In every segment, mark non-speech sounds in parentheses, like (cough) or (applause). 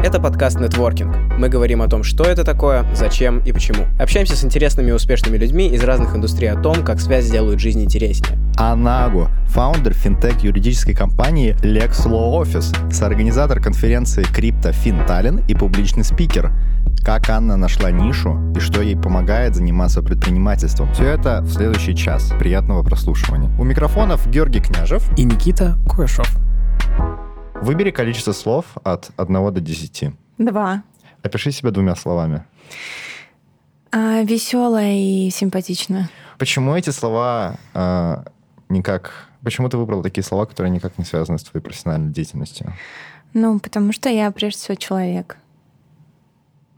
Это подкаст «Нетворкинг». Мы говорим о том, что это такое, зачем и почему. Общаемся с интересными и успешными людьми из разных индустрий о том, как связь делают жизнь интереснее. Анаго, фаундер финтех юридической компании Lex Law Office, соорганизатор конференции Крипто Финтален и публичный спикер. Как Анна нашла нишу и что ей помогает заниматься предпринимательством. Все это в следующий час. Приятного прослушивания. У микрофонов Георгий Княжев и Никита Куешов. Выбери количество слов от 1 до 10. Два. Опиши себя двумя словами. А, веселая и симпатичная. Почему эти слова а, никак... Почему ты выбрал такие слова, которые никак не связаны с твоей профессиональной деятельностью? Ну, потому что я прежде всего человек.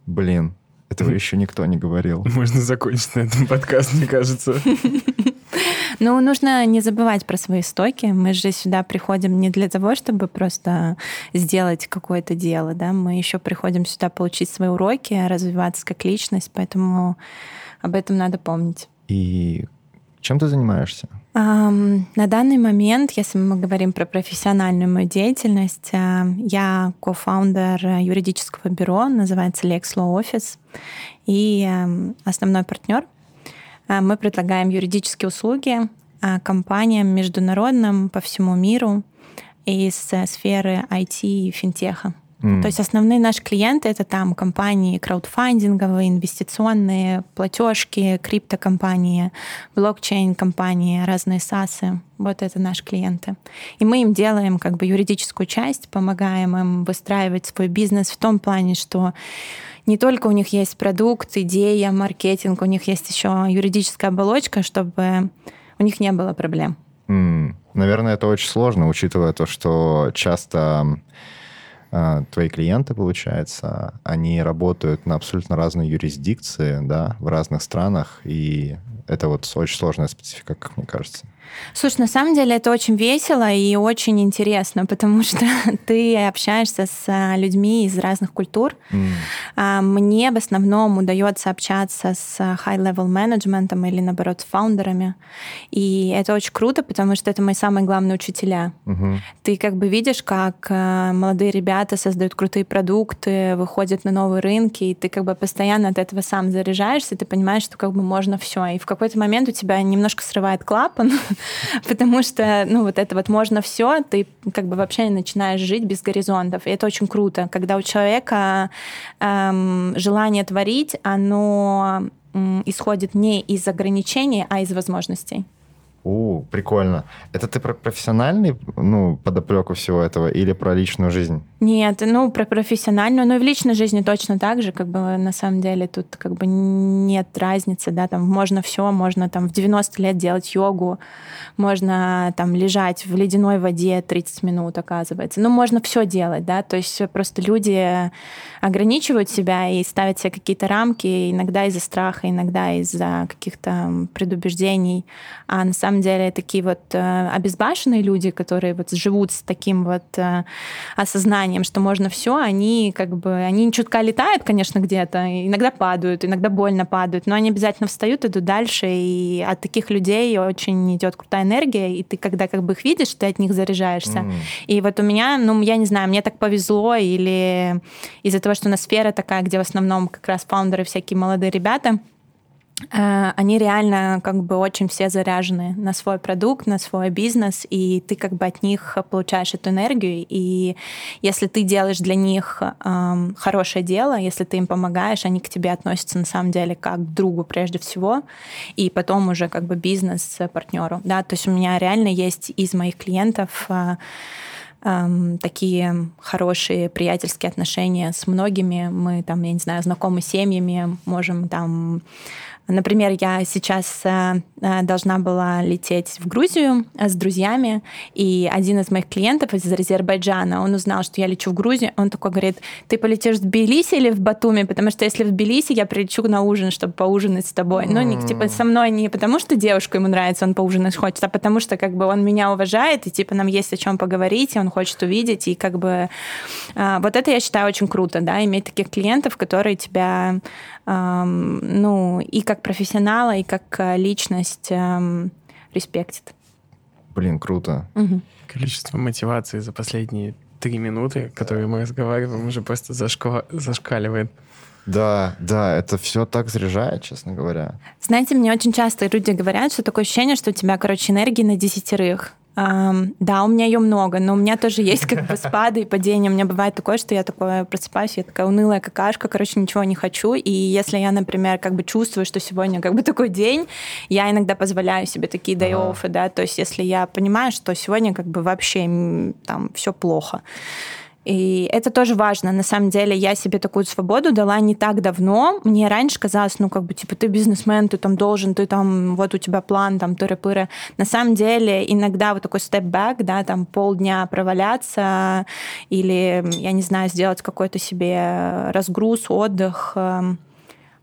Блин, этого еще никто не говорил. Можно закончить на этом подкаст, мне кажется. (laughs) Ну, нужно не забывать про свои стоки. Мы же сюда приходим не для того, чтобы просто сделать какое-то дело, да, мы еще приходим сюда получить свои уроки, развиваться как личность, поэтому об этом надо помнить. И чем ты занимаешься? На данный момент, если мы говорим про профессиональную мою деятельность, uh, я кофаундер юридического бюро, называется Lex Law Office, и um, основной партнер — а, мы предлагаем юридические услуги а, компаниям международным по всему миру из э, сферы IT и финтеха. Mm. То есть основные наши клиенты это там компании краудфандинговые, инвестиционные, платежки, криптокомпании, блокчейн-компании, разные САСы. Вот это наши клиенты. И мы им делаем как бы юридическую часть, помогаем им выстраивать свой бизнес в том плане, что не только у них есть продукт, идея, маркетинг, у них есть еще юридическая оболочка, чтобы у них не было проблем. Mm. Наверное, это очень сложно, учитывая то, что часто твои клиенты, получается, они работают на абсолютно разные юрисдикции, да, в разных странах, и это вот очень сложная специфика, как мне кажется. Слушай, на самом деле это очень весело и очень интересно, потому (laughs) что ты общаешься с а, людьми из разных культур. Mm. Мне в основном удается общаться с high-level менеджментом или, наоборот, с фаундерами. И это очень круто, потому что это мои самые главные учителя. Mm-hmm. Ты как бы видишь, как а, молодые ребята создают крутые продукты, выходят на новые рынки, и ты как бы постоянно от этого сам заряжаешься, ты понимаешь, что как бы можно все. И в какой-то момент у тебя немножко срывает клапан, (laughs) (laughs) потому что, ну, вот это вот можно все, ты как бы вообще не начинаешь жить без горизонтов. И это очень круто, когда у человека эм, желание творить, оно исходит не из ограничений, а из возможностей. У, прикольно. Это ты про профессиональный, ну, подоплеку всего этого или про личную жизнь? Нет, ну, про профессиональную, но и в личной жизни точно так же, как бы на самом деле тут как бы нет разницы, да, там можно все, можно там в 90 лет делать йогу, можно там лежать в ледяной воде 30 минут, оказывается. Ну, можно все делать, да, то есть просто люди ограничивают себя и ставят себе какие-то рамки, иногда из-за страха, иногда из-за каких-то предубеждений, а на самом деле такие вот э, обезбашенные люди, которые вот живут с таким вот э, осознанием, сознанием, что можно все, они как бы, они чутка летают, конечно, где-то, иногда падают, иногда больно падают, но они обязательно встают, идут дальше, и от таких людей очень идет крутая энергия, и ты когда как бы их видишь, ты от них заряжаешься. Mm. И вот у меня, ну, я не знаю, мне так повезло, или из-за того, что у нас сфера такая, где в основном как раз фаундеры всякие молодые ребята, они реально как бы очень все заряжены на свой продукт, на свой бизнес, и ты как бы от них получаешь эту энергию. И если ты делаешь для них эм, хорошее дело, если ты им помогаешь, они к тебе относятся на самом деле как к другу прежде всего, и потом уже как бы бизнес-партнеру. Да? То есть у меня реально есть из моих клиентов э, эм, такие хорошие приятельские отношения с многими. Мы там, я не знаю, знакомы с семьями, можем там Например, я сейчас э, э, должна была лететь в Грузию э, с друзьями, и один из моих клиентов из Азербайджана, он узнал, что я лечу в Грузию, он такой говорит, ты полетишь в Тбилиси или в Батуми, потому что если в Тбилиси, я прилечу на ужин, чтобы поужинать с тобой. Ну, не, типа, со мной не потому, что девушка ему нравится, он поужинать хочет, а потому что, как бы, он меня уважает, и, типа, нам есть о чем поговорить, и он хочет увидеть, и, как бы, вот это я считаю очень круто, да, иметь таких клиентов, которые тебя ну, и как профессионала, и как э, личность респектит. Блин, круто. Угу. Количество мотивации за последние три минуты, которые мы разговариваем, уже просто зашква... зашкаливает. Да, да, это все так заряжает, честно говоря. Знаете, мне очень часто люди говорят, что такое ощущение, что у тебя, короче, энергии на десятерых. Да, у меня ее много, но у меня тоже есть как бы спады и падения. У меня бывает такое, что я такое просыпаюсь, я такая унылая какашка, короче, ничего не хочу. И если я, например, как бы чувствую, что сегодня как бы такой день, я иногда позволяю себе такие day да, то есть если я понимаю, что сегодня как бы вообще там все плохо, и это тоже важно. На самом деле я себе такую свободу дала не так давно. Мне раньше казалось, ну как бы типа ты бизнесмен, ты там должен, ты там вот у тебя план, там тыры-пыры. На самом деле иногда вот такой степ-бэк, да, там полдня проваляться или, я не знаю, сделать какой-то себе разгруз, отдых, эм,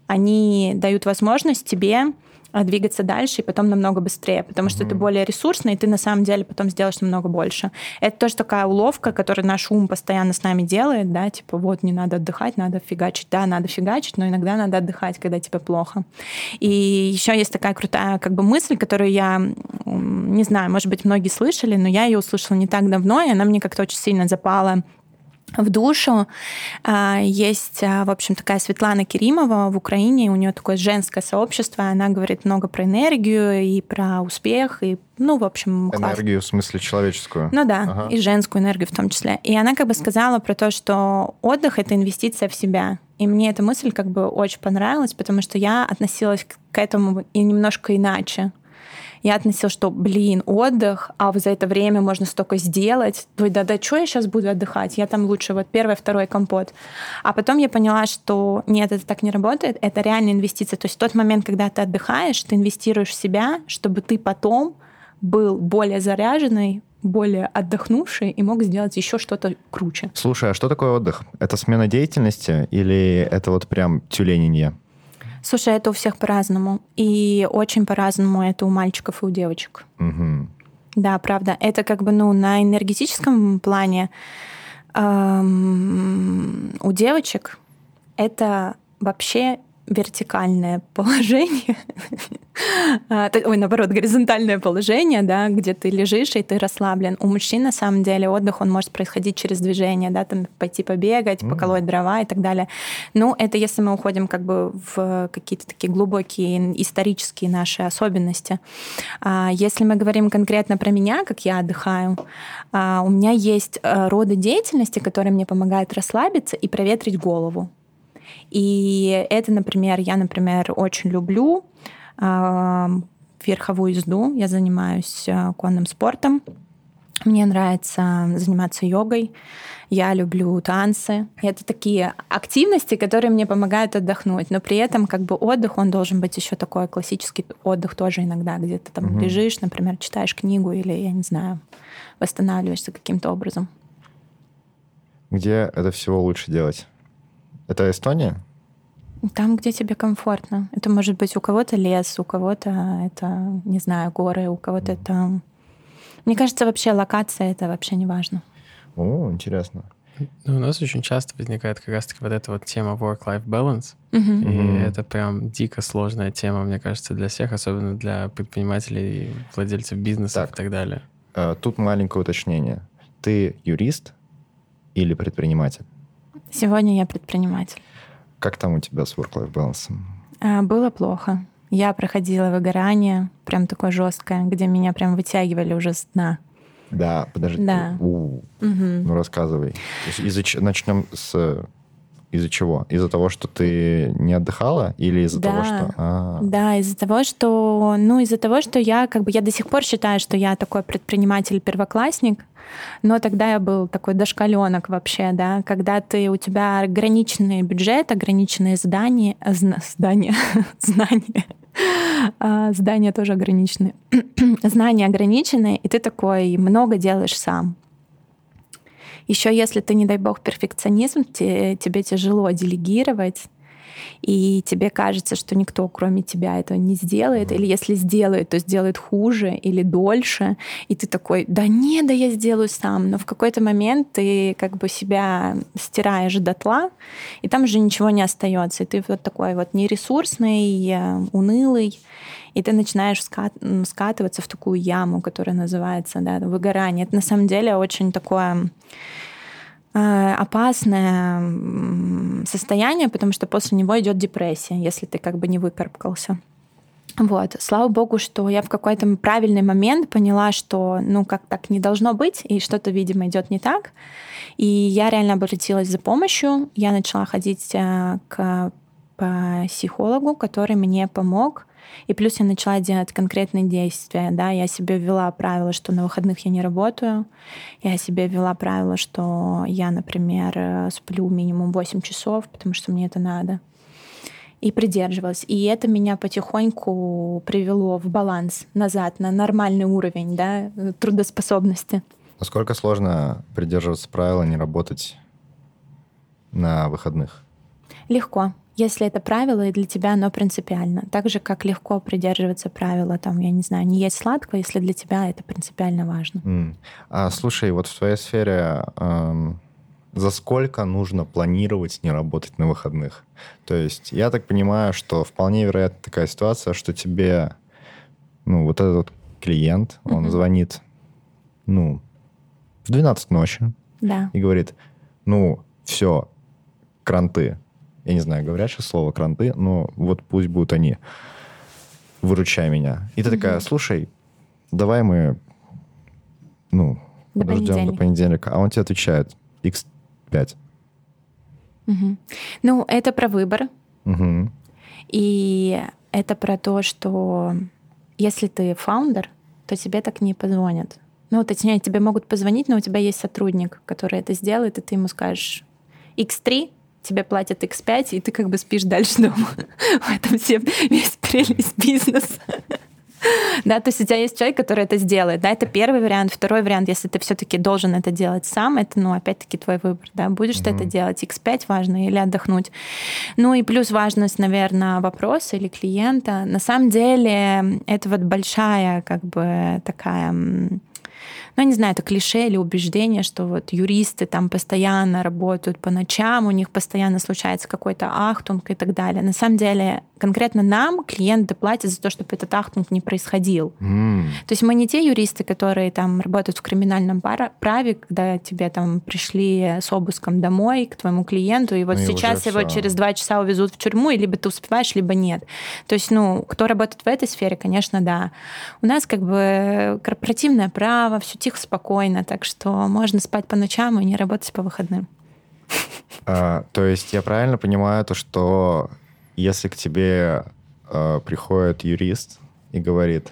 они дают возможность тебе двигаться дальше и потом намного быстрее, потому что mm-hmm. ты более ресурсный, и ты на самом деле потом сделаешь намного больше. Это тоже такая уловка, которую наш ум постоянно с нами делает, да, типа вот не надо отдыхать, надо фигачить, да, надо фигачить, но иногда надо отдыхать, когда тебе плохо. И еще есть такая крутая как бы мысль, которую я, не знаю, может быть, многие слышали, но я ее услышала не так давно, и она мне как-то очень сильно запала в душу. А, есть, а, в общем, такая Светлана Керимова в Украине, у нее такое женское сообщество, она говорит много про энергию и про успех, и, ну, в общем, Энергию, класс. в смысле человеческую? Ну да, ага. и женскую энергию в том числе. И она как бы сказала про то, что отдых — это инвестиция в себя. И мне эта мысль как бы очень понравилась, потому что я относилась к этому и немножко иначе я относила, что, блин, отдых, а за это время можно столько сделать. Ой, да-да, что я сейчас буду отдыхать? Я там лучше вот первый, второй компот. А потом я поняла, что нет, это так не работает, это реальная инвестиция. То есть тот момент, когда ты отдыхаешь, ты инвестируешь в себя, чтобы ты потом был более заряженный, более отдохнувший и мог сделать еще что-то круче. Слушай, а что такое отдых? Это смена деятельности или это вот прям тюлененье? Слушай, это у всех по-разному. И очень по-разному это у мальчиков и у девочек. Угу. Да, правда. Это как бы, ну, на энергетическом плане эм, у девочек это вообще вертикальное положение, (laughs) а, ой, наоборот, горизонтальное положение, да, где ты лежишь и ты расслаблен. У мужчин, на самом деле, отдых, он может происходить через движение, да, там пойти побегать, поколоть дрова и так далее. Ну, это если мы уходим как бы в какие-то такие глубокие исторические наши особенности. А, если мы говорим конкретно про меня, как я отдыхаю, а, у меня есть э, роды деятельности, которые мне помогают расслабиться и проветрить голову. И это, например, я, например, очень люблю э, верховую езду. Я занимаюсь э, конным спортом. Мне нравится заниматься йогой. Я люблю танцы. Это такие активности, которые мне помогают отдохнуть. Но при этом как бы отдых, он должен быть еще такой классический отдых тоже иногда, где ты там угу. лежишь, например, читаешь книгу или, я не знаю, восстанавливаешься каким-то образом. Где это всего лучше делать? Это Эстония? Там, где тебе комфортно. Это может быть у кого-то лес, у кого-то это, не знаю, горы, у кого-то это... Мне кажется, вообще локация — это вообще не важно. О, интересно. Ну, у нас очень часто возникает как раз-таки вот эта вот тема work-life balance. Угу. И Мгм. это прям дико сложная тема, мне кажется, для всех, особенно для предпринимателей, владельцев бизнеса Так. и так далее. А, Тут маленькое уточнение. Ты юрист или предприниматель? Сегодня я предприниматель. Как там у тебя с work-life balance? А, Было плохо. Я проходила выгорание, прям такое жесткое, где меня прям вытягивали уже с дна. Да, подожди. Да. У, Мгм. Ну, рассказывай. То есть из-за Начнем с... Из-за чего? Из-за того, что ты не отдыхала? Или из-за Да. того, что... А, Да, из-за того, что, ну, из-за того, что я, как бы, я до сих пор считаю, что я такой предприниматель-первоклассник, но тогда я был такой дошкаленок вообще, да, когда ты, у тебя ограниченный бюджет, ограниченные здания, зна- здания, (laughs) знания, А, здания тоже ограничены, (clears throat) знания ограничены, и ты такой много делаешь сам. Еще если ты, не дай бог, перфекционизм, те- тебе тяжело делегировать, и тебе кажется, что никто, кроме тебя, этого не сделает, или если сделает, то сделает хуже или дольше, и ты такой, да не, да я сделаю сам, но в какой-то момент ты как бы себя стираешь дотла, и там уже ничего не остается, и ты вот такой вот нересурсный, э, унылый, и ты начинаешь скат- скатываться в такую яму, которая называется да, выгорание. Это на самом деле очень такое опасное состояние, потому что после него идет депрессия, если ты как бы не выкарабкался. Вот. Слава богу, что я в какой-то правильный момент поняла, что ну как так не должно быть, и что-то, видимо, идет не так. И я реально обратилась за помощью. Я начала ходить э, к психологу, который мне помог. И плюс я начала делать конкретные действия. Да? Я себе ввела правило, что на выходных я не работаю. Я себе ввела правило, что я, например, э, сплю минимум 8 часов, потому что мне это надо и придерживалась. И это меня потихоньку привело в баланс назад, на нормальный уровень да, трудоспособности. Насколько сложно придерживаться правила не работать на выходных? Легко, если это правило, и для тебя оно принципиально. Так же, как легко придерживаться правила, там, я не знаю, не есть сладкое, если для тебя это принципиально важно. Mm. А, слушай, вот в твоей сфере эм, за сколько нужно планировать не работать на выходных? То есть я так понимаю, что вполне вероятна такая ситуация, что тебе, ну, вот этот клиент, он mm-hmm. звонит, ну, в 12 ночи да. и говорит, ну, все, кранты. Я не знаю, говорят сейчас слово кранты, но вот пусть будут они. Выручай меня. И ты mm-hmm. такая, слушай, давай мы, ну, до подождем до понедельника. А он тебе отвечает, X 5. Угу. Ну, это про выбор. Угу. И это про то, что если ты фаундер, то тебе так не позвонят. Ну, точнее, тебе могут позвонить, но у тебя есть сотрудник, который это сделает, и ты ему скажешь X3, тебе платят X5, и ты как бы спишь дальше дома. (laughs) В этом все весь прелесть бизнеса. Да, то есть у тебя есть человек, который это сделает. Да, это первый вариант. Второй вариант, если ты все-таки должен это делать сам, это, ну, опять-таки, твой выбор. Да, будешь mm-hmm. ты это делать X5 важно или отдохнуть. Ну и плюс важность, наверное, вопроса или клиента. На самом деле это вот большая, как бы, такая ну, не знаю, это клише или убеждение, что вот юристы там постоянно работают по ночам, у них постоянно случается какой-то ахтунг и так далее. На самом деле, конкретно нам клиенты платят за то, чтобы этот ахтунг не происходил. Mm. То есть мы не те юристы, которые там работают в криминальном праве, когда тебе там пришли с обыском домой к твоему клиенту, и вот ну, сейчас его все. через два часа увезут в тюрьму, и либо ты успеваешь, либо нет. То есть, ну, кто работает в этой сфере, конечно, да. У нас как бы корпоративное право, все тихо, спокойно, так что можно спать по ночам и не работать по выходным. А, то есть я правильно понимаю то, что если к тебе а, приходит юрист и говорит,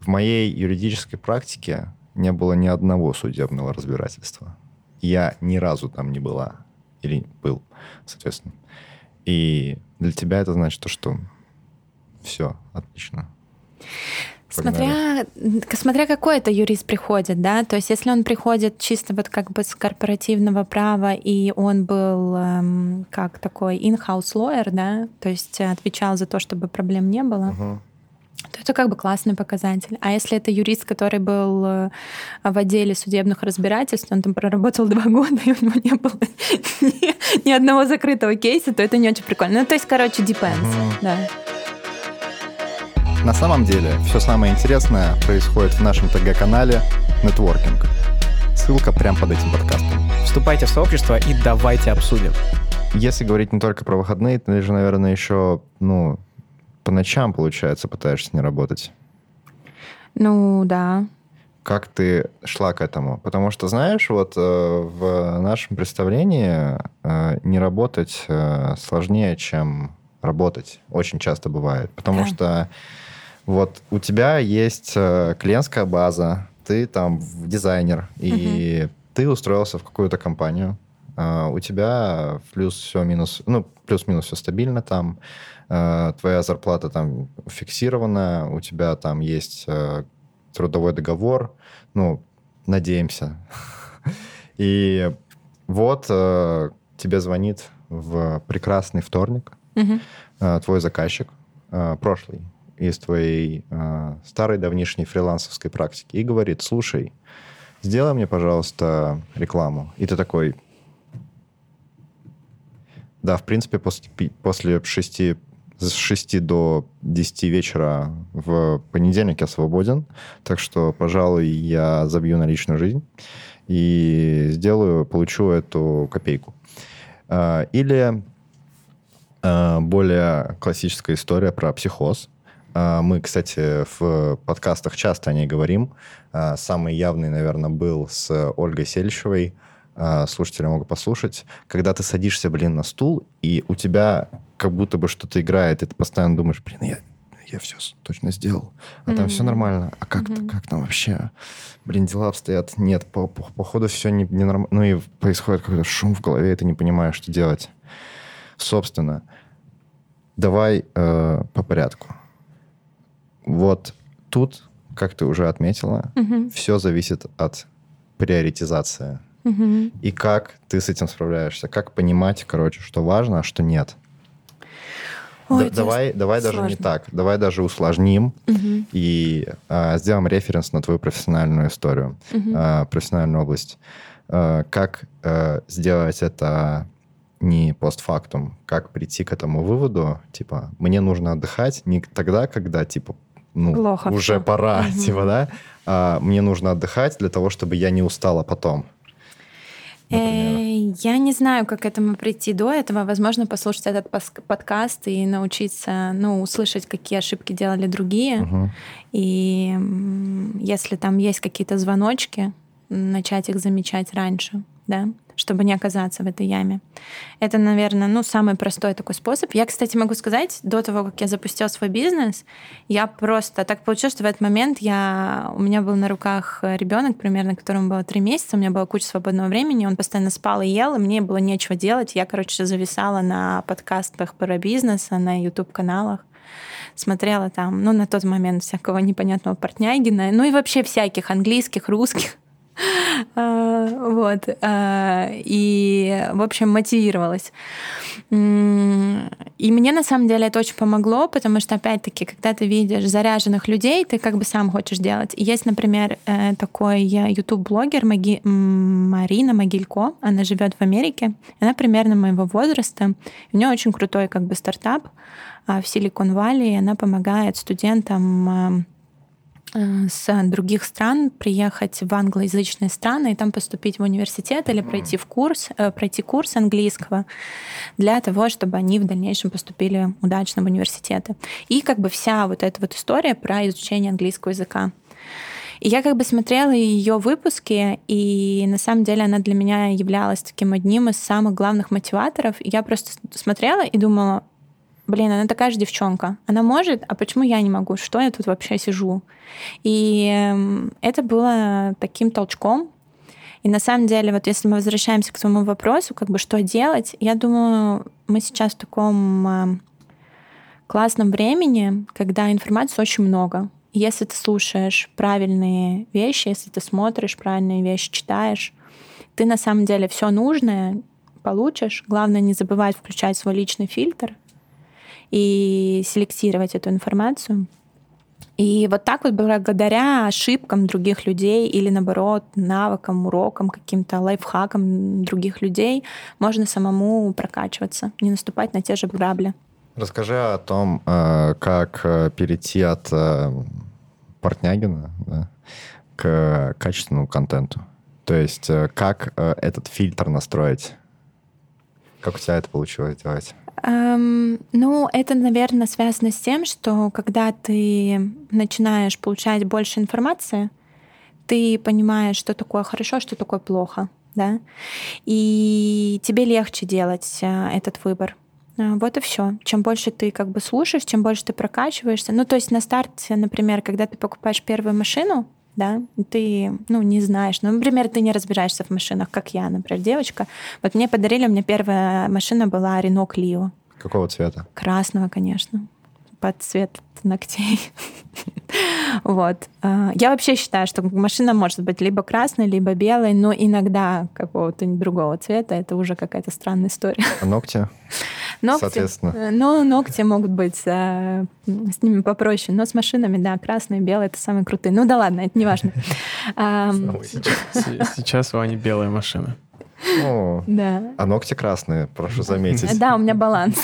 в моей юридической практике не было ни одного судебного разбирательства. Я ни разу там не была. Или был, соответственно. И для тебя это значит то, что все, отлично. Смотря, смотря какой это юрист приходит, да, то есть если он приходит чисто вот как бы с корпоративного права, и он был эм, как такой in-house lawyer, да, то есть отвечал за то, чтобы проблем не было, uh-huh. то это как бы классный показатель. А если это юрист, который был э, в отделе судебных разбирательств, он там проработал (laughs) два года, и у него не было (laughs) ни, ни одного закрытого кейса, то это не очень прикольно. Ну, то есть, короче, depends, uh-huh. да. На самом деле, все самое интересное происходит в нашем ТГ-канале Networking. Ссылка прямо под этим подкастом. Вступайте в сообщество и давайте обсудим. Если говорить не только про выходные, ты же, наверное, еще, ну, по ночам, получается, пытаешься не работать. Ну, да. Как ты шла к этому? Потому что, знаешь, вот э, в нашем представлении э, не работать э, сложнее, чем работать. Очень часто бывает. Потому да. что вот у тебя есть э, клиентская база, ты там дизайнер, и угу. ты устроился в какую-то компанию. Uh, у тебя плюс все минус, ну, плюс-минус все стабильно там, uh, твоя зарплата там фиксирована, у тебя там есть трудовой договор, ну, надеемся. (laughs) И вот тебе звонит в прекрасный вторник твой заказчик, прошлый, из твоей э, старой давнишней фрилансовской практики и говорит, слушай, сделай мне, пожалуйста, рекламу. И ты такой, да, в принципе, после, после 6, с 6 до 10 вечера в понедельник я свободен, так что, пожалуй, я забью на личную жизнь. и сделаю, получу эту копейку. А, или а, более классическая история про психоз. А, мы, кстати, в подкастах часто о ней говорим. Самый явный, наверное, был с Ольгой Сельчевой. Слушатели могут послушать. Когда ты садишься, блин, на стул, и у тебя как будто бы что-то играет, и ты постоянно думаешь, блин, я я все точно сделал, а mm-hmm. там все нормально, а как, mm-hmm. как там вообще, блин, дела обстоят, нет, по, по, походу все не, не нормально, ну и происходит какой-то шум в голове, и ты не понимаешь, что делать. Собственно, давай э, по порядку. Вот тут, как ты уже отметила, mm-hmm. все зависит от приоритизации. Mm-hmm. И как ты с этим справляешься? Как понимать, короче, что важно, а что нет? Ой, да, давай давай даже не так. Давай даже усложним угу. и а, сделаем референс на твою профессиональную историю, угу. а, профессиональную область. А, как а, сделать это не постфактум, как прийти к этому выводу, типа, мне нужно отдыхать не тогда, когда, типа, ну, Плохо уже все. пора, угу. типа, да, а мне нужно отдыхать для того, чтобы я не устала потом. Э, я не знаю, как к этому прийти до этого. Возможно, послушать этот подкаст и научиться, ну, услышать, какие ошибки делали другие. Угу. И если там есть какие-то звоночки, начать их замечать раньше, да чтобы не оказаться в этой яме. Это, наверное, ну, самый простой такой способ. Я, кстати, могу сказать, до того, как я запустила свой бизнес, я просто так получилось, что в этот момент я, у меня был на руках ребенок, примерно, которому было три месяца, у меня была куча свободного времени, он постоянно спал и ел, и мне было нечего делать. Я, короче, зависала на подкастах про бизнес, на YouTube-каналах смотрела там, ну, на тот момент всякого непонятного Портнягина, ну и вообще всяких английских, русских. (laughs) Вот. А, и, в общем, мотивировалась. И мне на самом деле это очень помогло, потому что, опять-таки, когда ты видишь заряженных людей, ты как бы сам хочешь делать. Есть, например, э, такой YouTube-блогер Маги... Марина Могилько, она живет в Америке, она примерно моего возраста. У нее очень крутой как бы стартап в Силикон-Валли, она помогает студентам Э, с других стран приехать в англоязычные страны и там поступить в университет или пройти в курс, э, пройти курс английского для того, чтобы они в дальнейшем поступили удачно в университеты. И как бы вся вот эта вот история про изучение английского языка. И я как бы смотрела ее выпуски, и на самом деле она для меня являлась таким одним из самых главных мотиваторов. И я просто смотрела и думала, блин, она такая же девчонка. Она может, а почему я не могу? Что я тут вообще сижу? И эм, это было таким толчком. И на самом деле, вот если мы возвращаемся к своему вопросу, как бы что делать, я думаю, мы сейчас в таком эм, классном времени, когда информации очень много. если ты слушаешь правильные вещи, если ты смотришь правильные вещи, читаешь, ты на самом деле все нужное получишь. Главное не забывать включать свой личный фильтр и селектировать эту информацию. И вот так вот благодаря ошибкам других людей или наоборот навыкам, урокам, каким-то лайфхакам других людей можно самому прокачиваться, не наступать на те же грабли. Расскажи о том, э, как э, перейти от э, Портнягина да, к качественному контенту. То есть как этот фильтр настроить? Как у тебя это получилось делать? Эм, ну, это, наверное, связано с тем, что когда ты начинаешь получать больше информации, ты понимаешь, что такое хорошо, что такое плохо, да, и тебе легче делать э, этот выбор. Э, вот и все. Чем больше ты как бы слушаешь, чем больше ты прокачиваешься. Ну, то есть на старте, например, когда ты покупаешь первую машину, да, ты, ну, не знаешь. Ну, например, ты не разбираешься в машинах, как я, например, девочка. Вот мне подарили, у меня первая машина была Renault Clio. Какого цвета? Красного, конечно. Под цвет ногтей. (laughs) вот. А, я вообще считаю, что машина может быть либо красной, либо белой, но иногда какого-то другого цвета. Это уже какая-то странная история. А ногти? (laughs) Ногти, Соответственно. Э, ну, ногти могут быть а, с ними попроще, но с машинами, да, красные, белые — это самые крутые. Ну да ладно, это не важно. (laughs) Сейчас у Ани белая машина. О, да. А ногти красные, прошу заметить. Да, у меня баланс.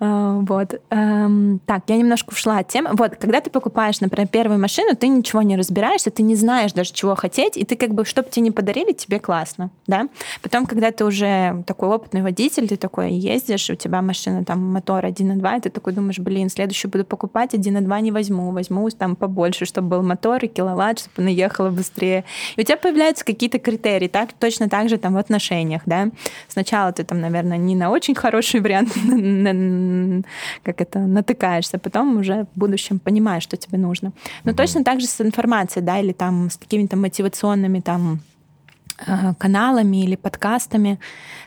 А, вот. Эм, так, я немножко ушла от темы. Вот, когда ты покупаешь, например, первую машину, ты ничего не разбираешься, ты не знаешь даже, чего хотеть, и ты как бы, чтобы тебе не подарили, тебе классно, да? Потом, когда ты уже такой опытный водитель, ты такой ездишь, у тебя машина там мотор 1.2, и ты такой думаешь, блин, следующую буду покупать, 1.2 не возьму, возьму там побольше, чтобы был мотор и киловатт, чтобы она ехала быстрее. И у тебя появляются какие-то критерии, так, точно так же там в отношениях, да? Сначала ты там, наверное, не на очень хороший вариант (laughs) как это, натыкаешься, потом уже в будущем понимаешь, что тебе нужно. Но точно так же с информацией, да, или там с какими-то мотивационными там каналами или подкастами.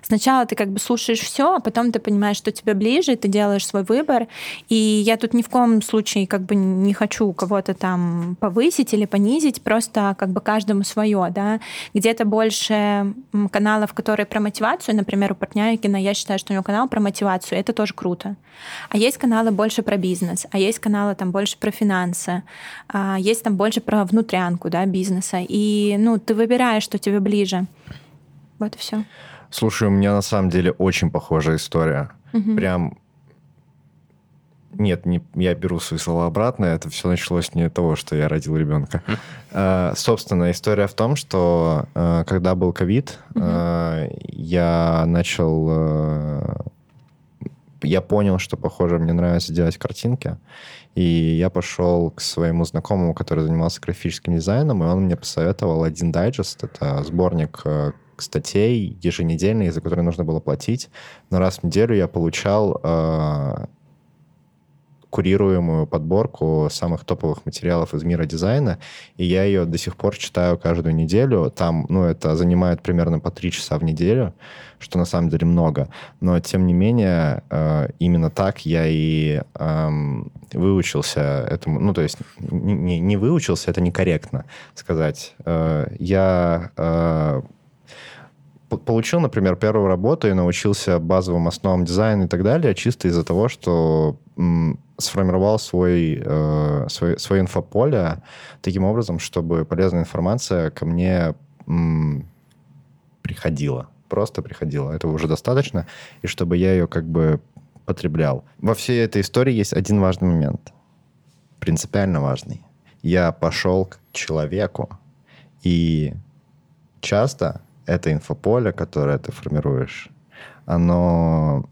Сначала ты как бы слушаешь все, а потом ты понимаешь, что тебе ближе, ты делаешь свой выбор. И я тут ни в коем случае как бы не хочу кого-то там повысить или понизить, просто как бы каждому свое, да. Где-то больше каналов, которые про мотивацию, например, у Портнякина, я считаю, что у него канал про мотивацию, это тоже круто. А есть каналы больше про бизнес, а есть каналы там больше про финансы, а есть там больше про внутрянку, да, бизнеса. И, ну, ты выбираешь, что тебе ближе ближе. Вот и все. Слушай, у меня на самом деле очень похожая история. Угу. Прям нет, не, я беру свои слова обратно. Это все началось не от того, что я родил ребенка. Mm. А, собственно, история в том, что а, когда был ковид, а, я начал... А, я понял, что, похоже, мне нравится делать картинки. И я пошел к своему знакомому, который занимался графическим дизайном, и он мне посоветовал один дайджест. Это сборник э, статей еженедельные, за которые нужно было платить. Но раз в неделю я получал э, курируемую подборку самых топовых материалов из мира дизайна, и я ее до сих пор читаю каждую неделю. Там, ну, это занимает примерно по три часа в неделю, что на самом деле много. Но, тем не менее, э, именно так я и эм, выучился этому. Ну, то есть не, не выучился, это некорректно сказать. Э, я э, получил, например, первую работу и научился базовым основам дизайна и так далее, чисто из-за того, что сформировал свой, э, свой, свое инфополе таким образом, чтобы полезная информация ко мне м, приходила. Просто приходила. Этого уже достаточно. И чтобы я ее как бы потреблял. Во всей этой истории есть один важный момент. Принципиально важный. Я пошел к человеку. И часто это инфополе, которое ты формируешь, оно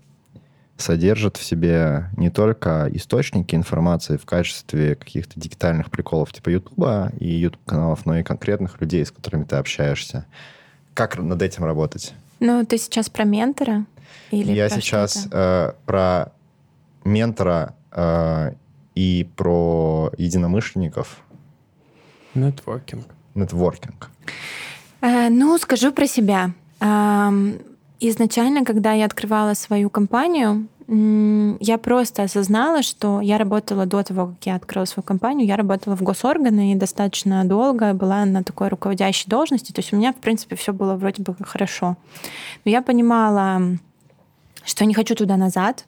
содержит в себе не только источники информации в качестве каких-то дигитальных приколов типа Ютуба и Ютуб-каналов, но и конкретных людей, с которыми ты общаешься. Как над этим работать? Ну, ты сейчас про ментора? Или Я про сейчас э, про ментора э, и про единомышленников. Нетворкинг. Нетворкинг. Э, ну, скажу про себя. Изначально, когда я открывала свою компанию, я просто осознала, что я работала до того, как я открыла свою компанию, я работала в госорганы и достаточно долго была на такой руководящей должности. То есть у меня, в принципе, все было вроде бы хорошо. Но я понимала, что не хочу туда назад,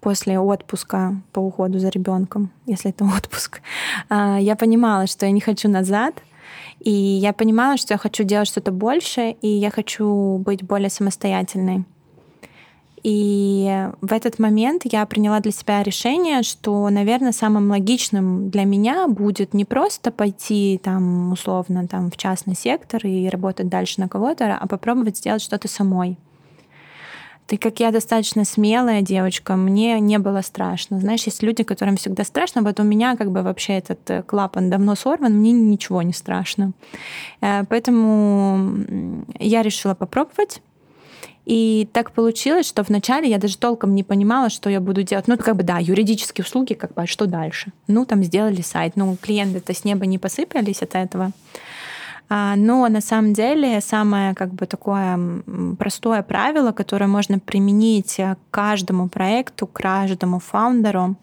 после отпуска по уходу за ребенком, если это (laughs) отпуск. А, я понимала, что я не хочу назад, и я понимала, что я хочу делать что-то больше, и я хочу быть более самостоятельной. И в этот момент я приняла для себя решение, что, наверное, самым логичным для меня будет не просто пойти там условно там в частный сектор и работать дальше на кого-то, а попробовать сделать что-то самой. Ты как я достаточно смелая девочка, мне не было страшно. Знаешь, есть люди, которым всегда страшно, вот у меня как бы вообще этот э, клапан давно сорван, мне ничего не страшно. Э, поэтому я решила попробовать. И так получилось, что вначале я даже толком не понимала, что я буду делать. Ну, как бы, да, юридические услуги, как бы, а что дальше? Ну, там сделали сайт. Ну, клиенты-то с неба не посыпались от этого. А, но на самом деле самое как бы такое простое правило, которое можно применить к каждому проекту, к каждому фаундеру,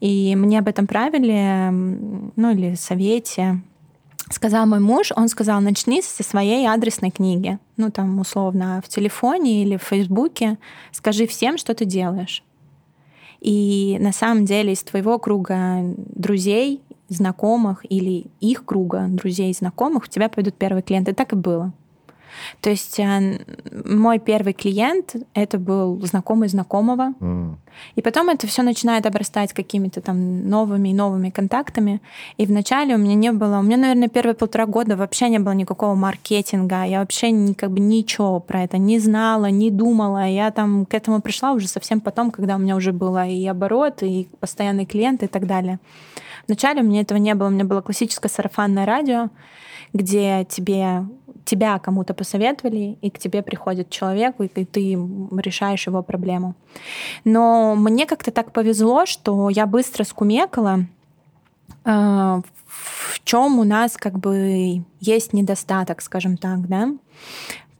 и мне об этом правиле, ну или совете, сказал мой муж, он сказал, начни со своей адресной книги. Ну, там, условно, в телефоне или в Фейсбуке. Скажи всем, что ты делаешь. И на самом деле из твоего круга друзей, знакомых или их круга друзей и знакомых у тебя пойдут первые клиенты. Так и было. То есть э, мой первый клиент это был знакомый знакомого, М. и потом это все начинает обрастать какими-то там новыми и новыми контактами. И вначале у меня не было, у меня, наверное, первые полтора года вообще не было никакого маркетинга. Я вообще ни, как бы ничего про это не знала, не думала. Я там к этому пришла уже совсем потом, когда у меня уже было и оборот, и постоянные клиенты и так далее. Вначале у меня этого не было. У меня было классическое сарафанное радио, где тебе тебя кому-то посоветовали, и к тебе приходит человек, и ты, решаешь его проблему. Но мне как-то так повезло, что я быстро скумекала, э, в чем у нас как бы есть недостаток, скажем так, да.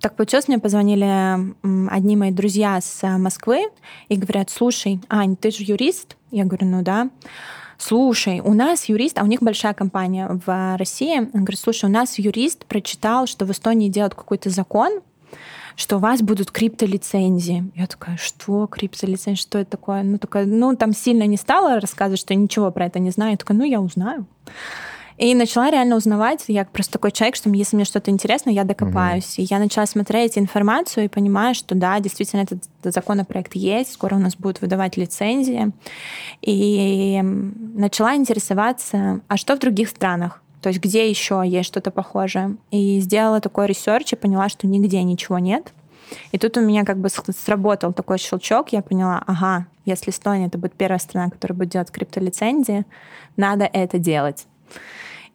Так получилось, мне позвонили одни мои друзья с э, Москвы и говорят, слушай, Ань, ты же юрист? Я говорю, ну да. Слушай, у нас юрист, а у них большая компания в России, он говорит, слушай, у нас юрист прочитал, что в Эстонии делают какой-то закон, что у вас будут криптолицензии. Я такая, что криптолицензии, что это такое? Ну, такая, ну, там сильно не стала рассказывать, что ничего про это не знаю. Я такая, ну, я узнаю. И начала реально узнавать. Я просто такой человек, что если мне что-то интересно, я докопаюсь. И я начала смотреть информацию и понимаю, что да, действительно этот законопроект есть, скоро у нас будут выдавать лицензии. И начала интересоваться, а что в других странах? То есть где еще есть что-то похожее? И сделала такой research и поняла, что нигде ничего нет. И тут у меня как бы сработал такой щелчок, я поняла, ага, если Эстония это будет первая страна, которая будет делать криптолицензии, надо это делать.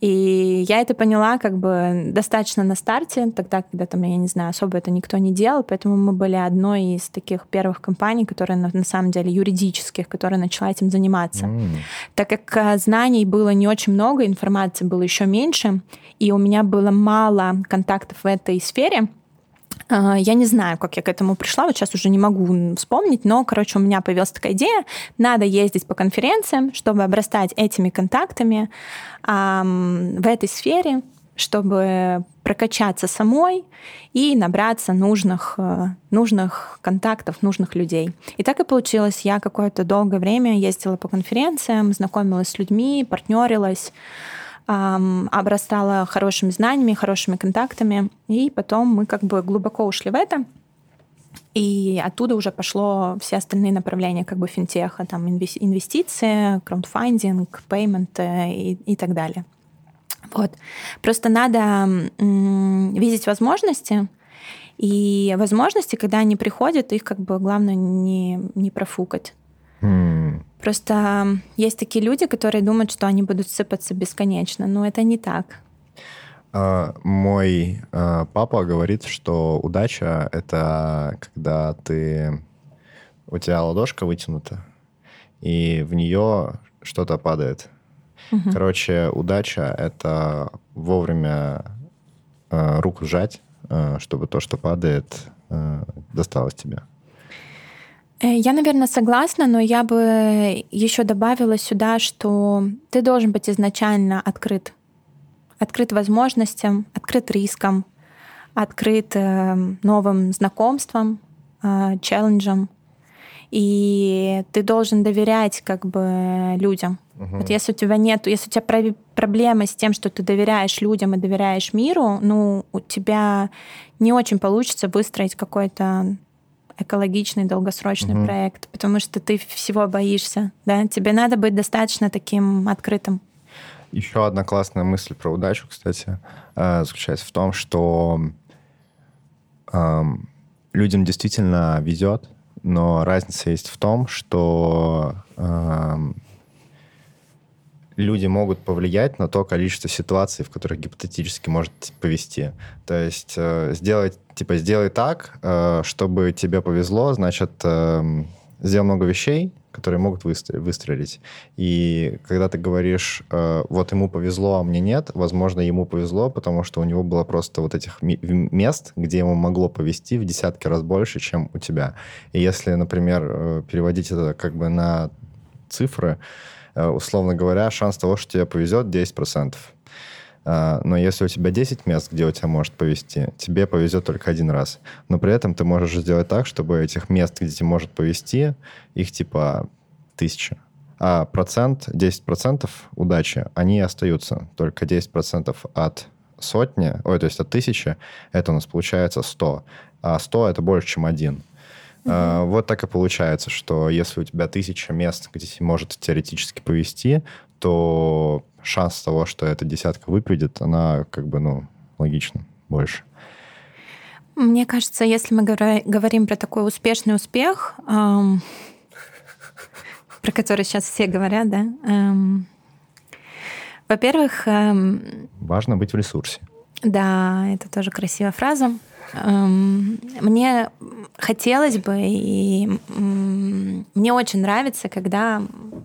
И я это поняла как бы достаточно на старте, тогда, когда там, я не знаю, особо это никто не делал, поэтому мы были одной из таких первых компаний, которые на, на самом деле юридических, которая начала этим заниматься. М. Так как э, знаний было не очень много, информации было еще меньше, и у меня было мало контактов в этой сфере, я не знаю, как я к этому пришла, вот сейчас уже не могу вспомнить, но, короче, у меня появилась такая идея, надо ездить по конференциям, чтобы обрастать этими контактами ам, в этой сфере, чтобы прокачаться самой и набраться нужных, э, нужных контактов, нужных людей. И так и получилось. Я какое-то долгое время ездила по конференциям, знакомилась с людьми, партнерилась, обрастала хорошими знаниями, хорошими контактами, и потом мы как бы глубоко ушли в это. И оттуда уже пошло все остальные направления как бы финтеха, там инвес- инвестиции, краундфандинг, пеймент и, и так далее. Вот. Просто надо видеть возможности, и возможности, когда они приходят, их как бы главное не, не профукать. М. Просто есть такие люди, которые думают, что они будут сыпаться бесконечно, но это не так. А, Мой а, папа говорит, что удача — это когда ты... У тебя ладошка вытянута, и в нее что-то падает. Мгм. Короче, удача — это вовремя э, руку сжать, чтобы то, что падает, досталось тебе. Э, Я, наверное, согласна, но я бы еще добавила сюда, что ты должен быть изначально открыт. Открыт возможностям, открыт рискам, открыт э, новым знакомствам, э, челленджам. И ты должен доверять как бы людям. Мгм. Вот если у тебя нет, если у тебя про- проблема с тем, что ты доверяешь людям и доверяешь миру, ну, у тебя не очень получится выстроить какой-то экологичный долгосрочный Мгм. проект, потому что ты всего боишься, да? Тебе надо быть достаточно таким открытым. Еще одна классная мысль про удачу, кстати, э, заключается в том, что эм, людям действительно везет, но разница есть в том, что эм, люди могут повлиять на то количество ситуаций, в которых гипотетически может повести. То есть э, сделать, типа, сделай так, э, чтобы тебе повезло, значит, эм, сделай много вещей, которые могут выстрелить. И когда ты говоришь, э, вот ему повезло, а мне нет, возможно, ему повезло, потому что у него было просто вот этих мест, где ему могло повезти в десятки раз больше, чем у тебя. И если, например, э, переводить это как бы на цифры, э, условно говоря, шанс того, что тебе повезет, 10%. А, Но если у тебя 10 мест, где у тебя может повезти, тебе повезет только один раз. Но при этом ты можешь сделать так, чтобы этих мест, где тебе может повезти, их типа тысяча. А процент, 10% удачи, они остаются. Только 10% от сотни, ой, то есть от тысячи, это у нас получается 100. А 100 это больше, чем один. Uh-huh. Вот так и получается, что если у тебя тысяча мест, где может теоретически повести, то шанс того, что эта десятка выпадет, она как бы, ну, логично больше. Мне кажется, если мы говорим про такой успешный успех, эм, про который сейчас все говорят, да, эм, во-первых... Эм, Важно быть в ресурсе. Да, это тоже красивая фраза. Эм, мне хотелось бы, и мне очень нравится, когда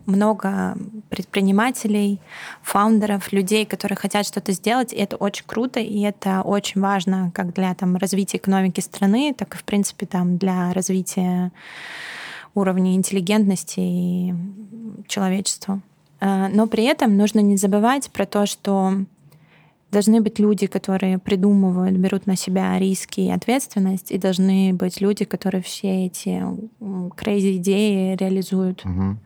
много предпринимателей, фаундеров, людей, которые хотят что-то сделать, и это очень круто, и это очень важно как для там, развития экономики страны, так и, в принципе, там, для развития уровня интеллигентности и человечества. Э, но при этом нужно не забывать про то, что Должны быть люди, которые придумывают, берут на себя риски и ответственность, и должны быть люди, которые все эти crazy идеи реализуют. Угу.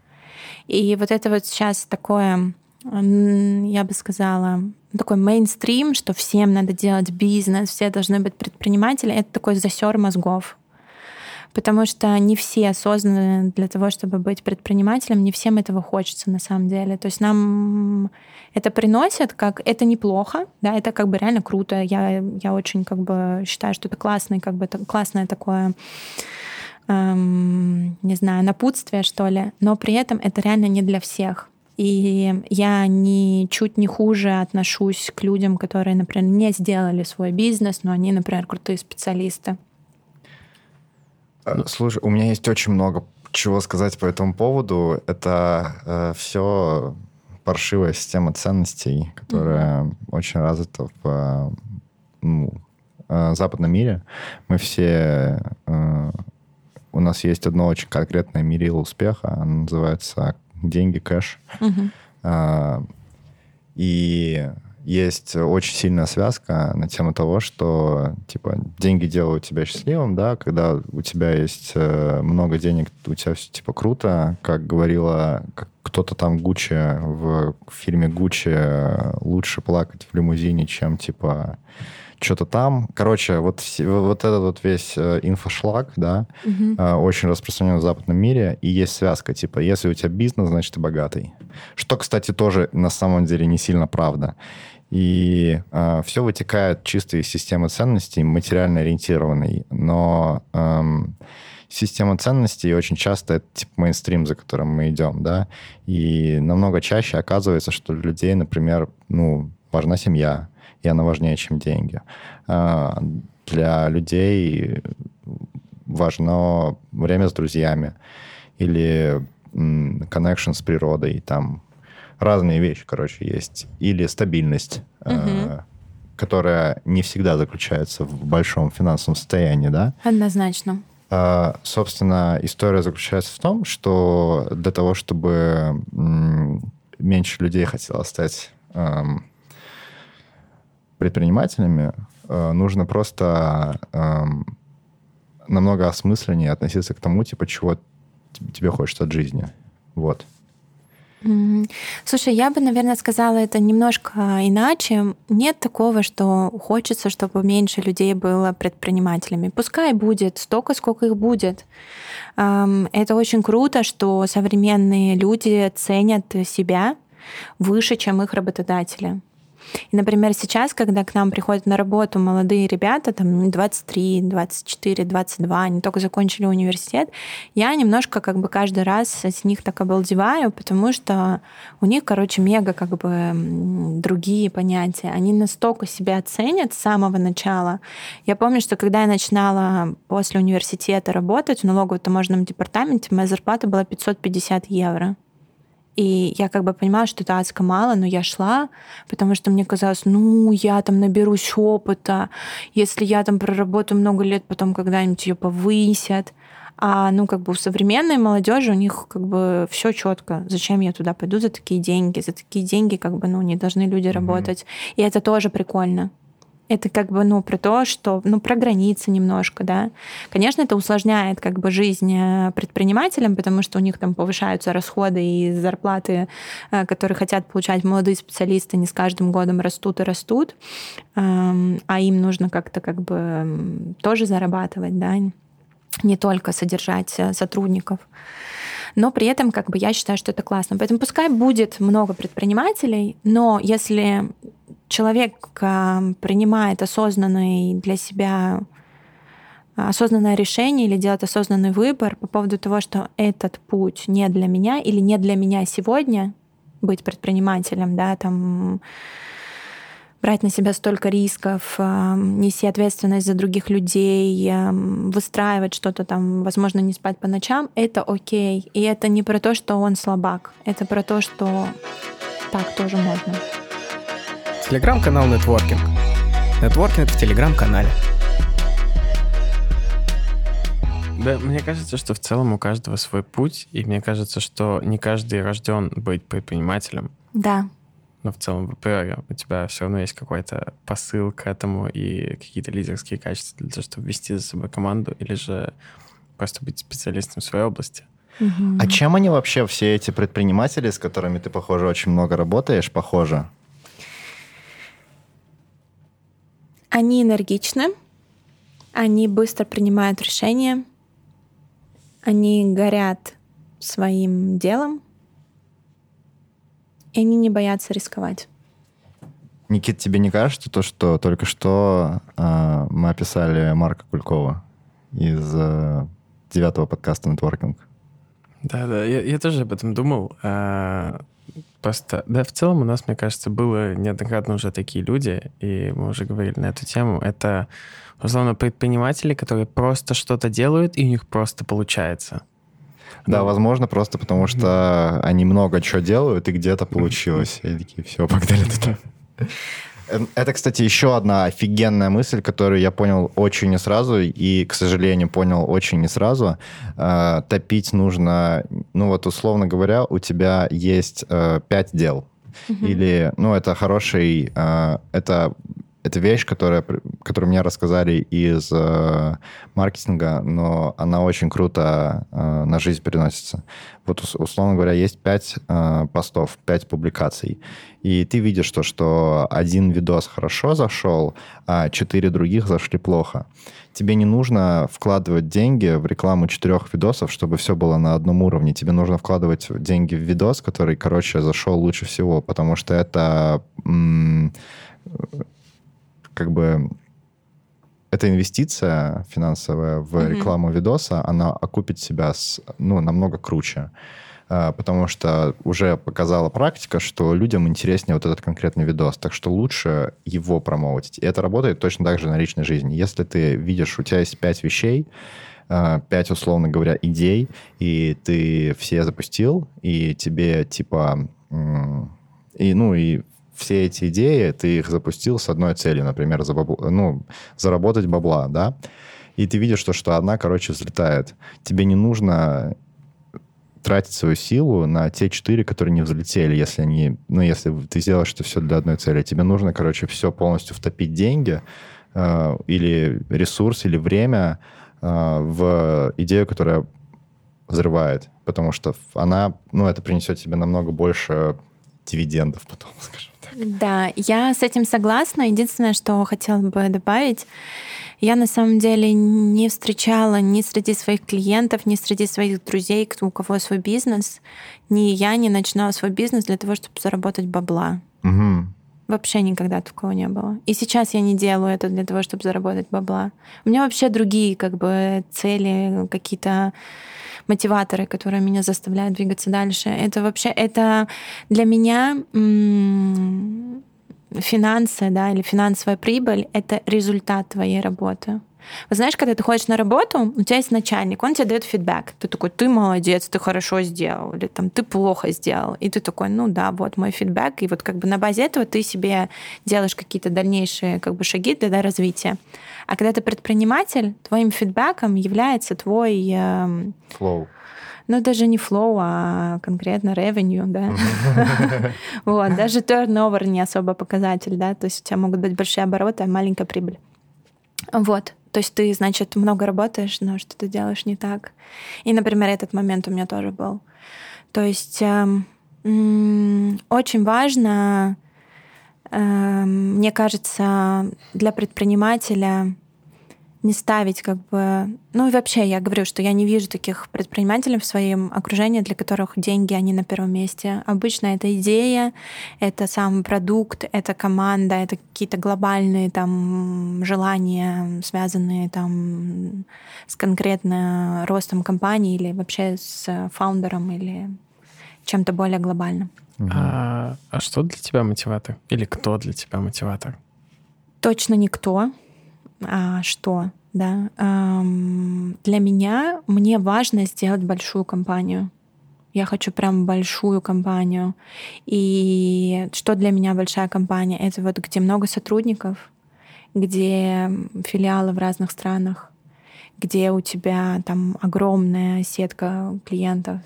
И вот это вот сейчас такое, я бы сказала, такой мейнстрим, что всем надо делать бизнес, все должны быть предприниматели, это такой засер мозгов потому что не все осознаны для того, чтобы быть предпринимателем, не всем этого хочется на самом деле. То есть нам это приносит, как это неплохо, да, это как бы реально круто. Я, я очень как бы считаю, что это классный, как бы это классное такое эм, не знаю, напутствие, что ли, но при этом это реально не для всех. И я ничуть не хуже отношусь к людям, которые, например, не сделали свой бизнес, но они, например, крутые специалисты. Ну, слушай, у меня есть очень много чего сказать по этому поводу. Это э, все паршивая система ценностей, которая mm-hmm. очень развита в ну, э, западном мире. Мы все... Э, у нас есть одно очень конкретное мерило успеха. Оно называется деньги, кэш. Mm-hmm. Э, и есть очень сильная связка на тему того, что типа деньги делают тебя счастливым, да, когда у тебя есть э, много денег, у тебя все типа круто, как говорила как кто-то там Гуччи в фильме Гуччи лучше плакать в лимузине, чем типа что-то там. Короче, вот, вот этот вот весь э, инфошлаг, да, угу. очень распространен в западном мире, и есть связка, типа, если у тебя бизнес, значит, ты богатый. Что, кстати, тоже на самом деле не сильно правда. И э, все вытекает чисто из системы ценностей, материально ориентированной. Но эм, система ценностей очень часто это типа мейнстрим, за которым мы идем, да. И намного чаще оказывается, что для людей, например, ну, важна семья, и она важнее, чем деньги. Э, для людей важно время с друзьями или connection с природой, там разные вещи, короче, есть. Или стабильность, угу. э, которая не всегда заключается в большом финансовом состоянии, да? Однозначно. Э, собственно, история заключается в том, что для того, чтобы меньше людей хотело стать э, предпринимателями, э, нужно просто э, намного осмысленнее относиться к тому, типа, чего тебе хочется от жизни. Вот. Слушай, я бы, наверное, сказала это немножко иначе. Нет такого, что хочется, чтобы меньше людей было предпринимателями. Пускай будет столько, сколько их будет. Это очень круто, что современные люди ценят себя выше, чем их работодатели. И, например, сейчас, когда к нам приходят на работу молодые ребята, там 23, 24, 22, они только закончили университет, я немножко как бы каждый раз с них так обалдеваю, потому что у них, короче, мега как бы другие понятия. Они настолько себя ценят с самого начала. Я помню, что когда я начинала после университета работать в налогово-таможенном департаменте, моя зарплата была 550 евро. И я как бы понимала, что это адско мало, но я шла, потому что мне казалось, ну, я там наберусь опыта, если я там проработаю много лет, потом когда-нибудь ее повысят. А ну как бы у современной молодежи у них как бы все четко. Зачем я туда пойду за такие деньги? За такие деньги как бы ну не должны люди mm-hmm. работать. И это тоже прикольно. Это как бы, ну, про то, что, ну, про границы немножко, да. Конечно, это усложняет как бы жизнь э, предпринимателям, потому что у них там повышаются расходы и зарплаты, э, которые хотят получать молодые специалисты, не с каждым годом растут и растут, эм, а им нужно как-то как бы тоже зарабатывать, да, не только содержать э, сотрудников но при этом как бы я считаю, что это классно. Поэтому пускай будет много предпринимателей, но если человек э, принимает осознанный для себя осознанное решение или делает осознанный выбор по поводу того, что этот путь не для меня или не для меня сегодня быть предпринимателем, да, там брать на себя столько рисков, э, нести ответственность за других людей, э, выстраивать что-то там, возможно, не спать по ночам, это окей. И это не про то, что он слабак, это про то, что так тоже можно. Телеграм-канал Нетворкинг. Нетворкинг в Телеграм-канале. Да, мне кажется, что в целом у каждого свой путь, и мне кажется, что не каждый рожден быть предпринимателем. Да. Но в целом в априори у тебя все равно есть какой-то посыл к этому и какие-то лидерские качества для того, чтобы вести за собой команду, или же просто быть специалистом в своей области. А чем они вообще, все эти предприниматели, с которыми ты, похоже, очень много работаешь, похоже? Они энергичны, они быстро принимают решения, они горят своим делом, и они не боятся рисковать. Никит, тебе не кажется то, что только что э, мы описали Марка Кулькова из э, девятого подкаста «Нетворкинг»? Да, да, я, я тоже об этом думал. А, Просто, да, в целом у нас, мне кажется, было неоднократно уже такие люди, и мы уже говорили на эту тему. Это, условно, предприниматели, которые просто что-то делают, и у них просто получается. Да, ну, возможно, просто потому что они много чего делают, и где-то получилось. И такие, все, погнали туда. Эм, это, кстати, еще одна офигенная мысль, которую я понял очень не сразу, и, к сожалению, понял очень не сразу. Э, топить нужно, ну вот, условно говоря, у тебя есть э, пять дел. Угу. Или, ну, это хороший, э, это это вещь, которая, которую мне рассказали из э, маркетинга, но она очень круто э, на жизнь переносится. Вот, условно говоря, есть пять э, постов, пять публикаций, и ты видишь то, что один видос хорошо зашел, а четыре других зашли плохо. Тебе не нужно вкладывать деньги в рекламу четырех видосов, чтобы все было на одном уровне. Тебе нужно вкладывать деньги в видос, который, короче, зашел лучше всего, потому что это как бы эта инвестиция финансовая в mm-hmm. рекламу видоса, она окупит себя с, ну, намного круче. А, потому что уже показала практика, что людям интереснее вот этот конкретный видос, так что лучше его промоутить. И это работает точно так же на личной жизни. Если ты видишь, у тебя есть пять вещей, а, пять, условно говоря, идей, и ты все запустил, и тебе типа и, ну, и все эти идеи, ты их запустил с одной целью, например, за бабло, ну, заработать бабла, да, и ты видишь, что, что одна, короче, взлетает. Тебе не нужно тратить свою силу на те четыре, которые не взлетели, если они, ну, если ты сделаешь это все для одной цели. Тебе нужно, короче, все полностью втопить деньги э, или ресурс, или время э, в идею, которая взрывает, потому что она, ну, это принесет тебе намного больше дивидендов потом, (laughs) скажем. Да, я с этим согласна. Единственное, что хотела бы добавить, я на самом деле не встречала ни среди своих клиентов, ни среди своих друзей, у кого свой бизнес, ни я не начинала свой бизнес для того, чтобы заработать бабла. Угу. Вообще никогда такого не было. И сейчас я не делаю это для того, чтобы заработать бабла. У меня вообще другие как бы цели, какие-то мотиваторы, которые меня заставляют двигаться дальше. Это вообще, это для меня финансы, да, или финансовая прибыль — это результат твоей работы. Вот знаешь, когда ты ходишь на работу, у тебя есть начальник, он тебе дает фидбэк. Ты такой, ты молодец, ты хорошо сделал, или там, ты плохо сделал. И ты такой, ну да, вот мой фидбэк. И вот как бы на базе этого ты себе делаешь какие-то дальнейшие как бы шаги для развития. А когда ты предприниматель, твоим фидбэком является твой... Флоу. Ну, даже не flow, а конкретно revenue, да. (laughs) Вот, даже turnover не особо показатель, да, то есть у тебя могут быть большие обороты, а маленькая прибыль. Вот, то есть ты, значит, много работаешь, но что-то делаешь не так. И, например, этот момент у меня тоже был. То есть эм, очень важно, эм, мне кажется, для предпринимателя не ставить как бы... Ну и вообще я говорю, что я не вижу таких предпринимателей в своем окружении, для которых деньги, они на первом месте. Обычно это идея, это сам продукт, это команда, это какие-то глобальные там желания, связанные там с конкретно ростом компании или вообще с фаундером или чем-то более глобальным. А, а что для тебя мотиватор? Или кто для тебя мотиватор? Точно никто а, что, да. Эм, для меня мне важно сделать большую компанию. Я хочу прям большую компанию. И что для меня большая компания? Это вот где много сотрудников, где филиалы в разных странах, где у тебя там огромная сетка клиентов,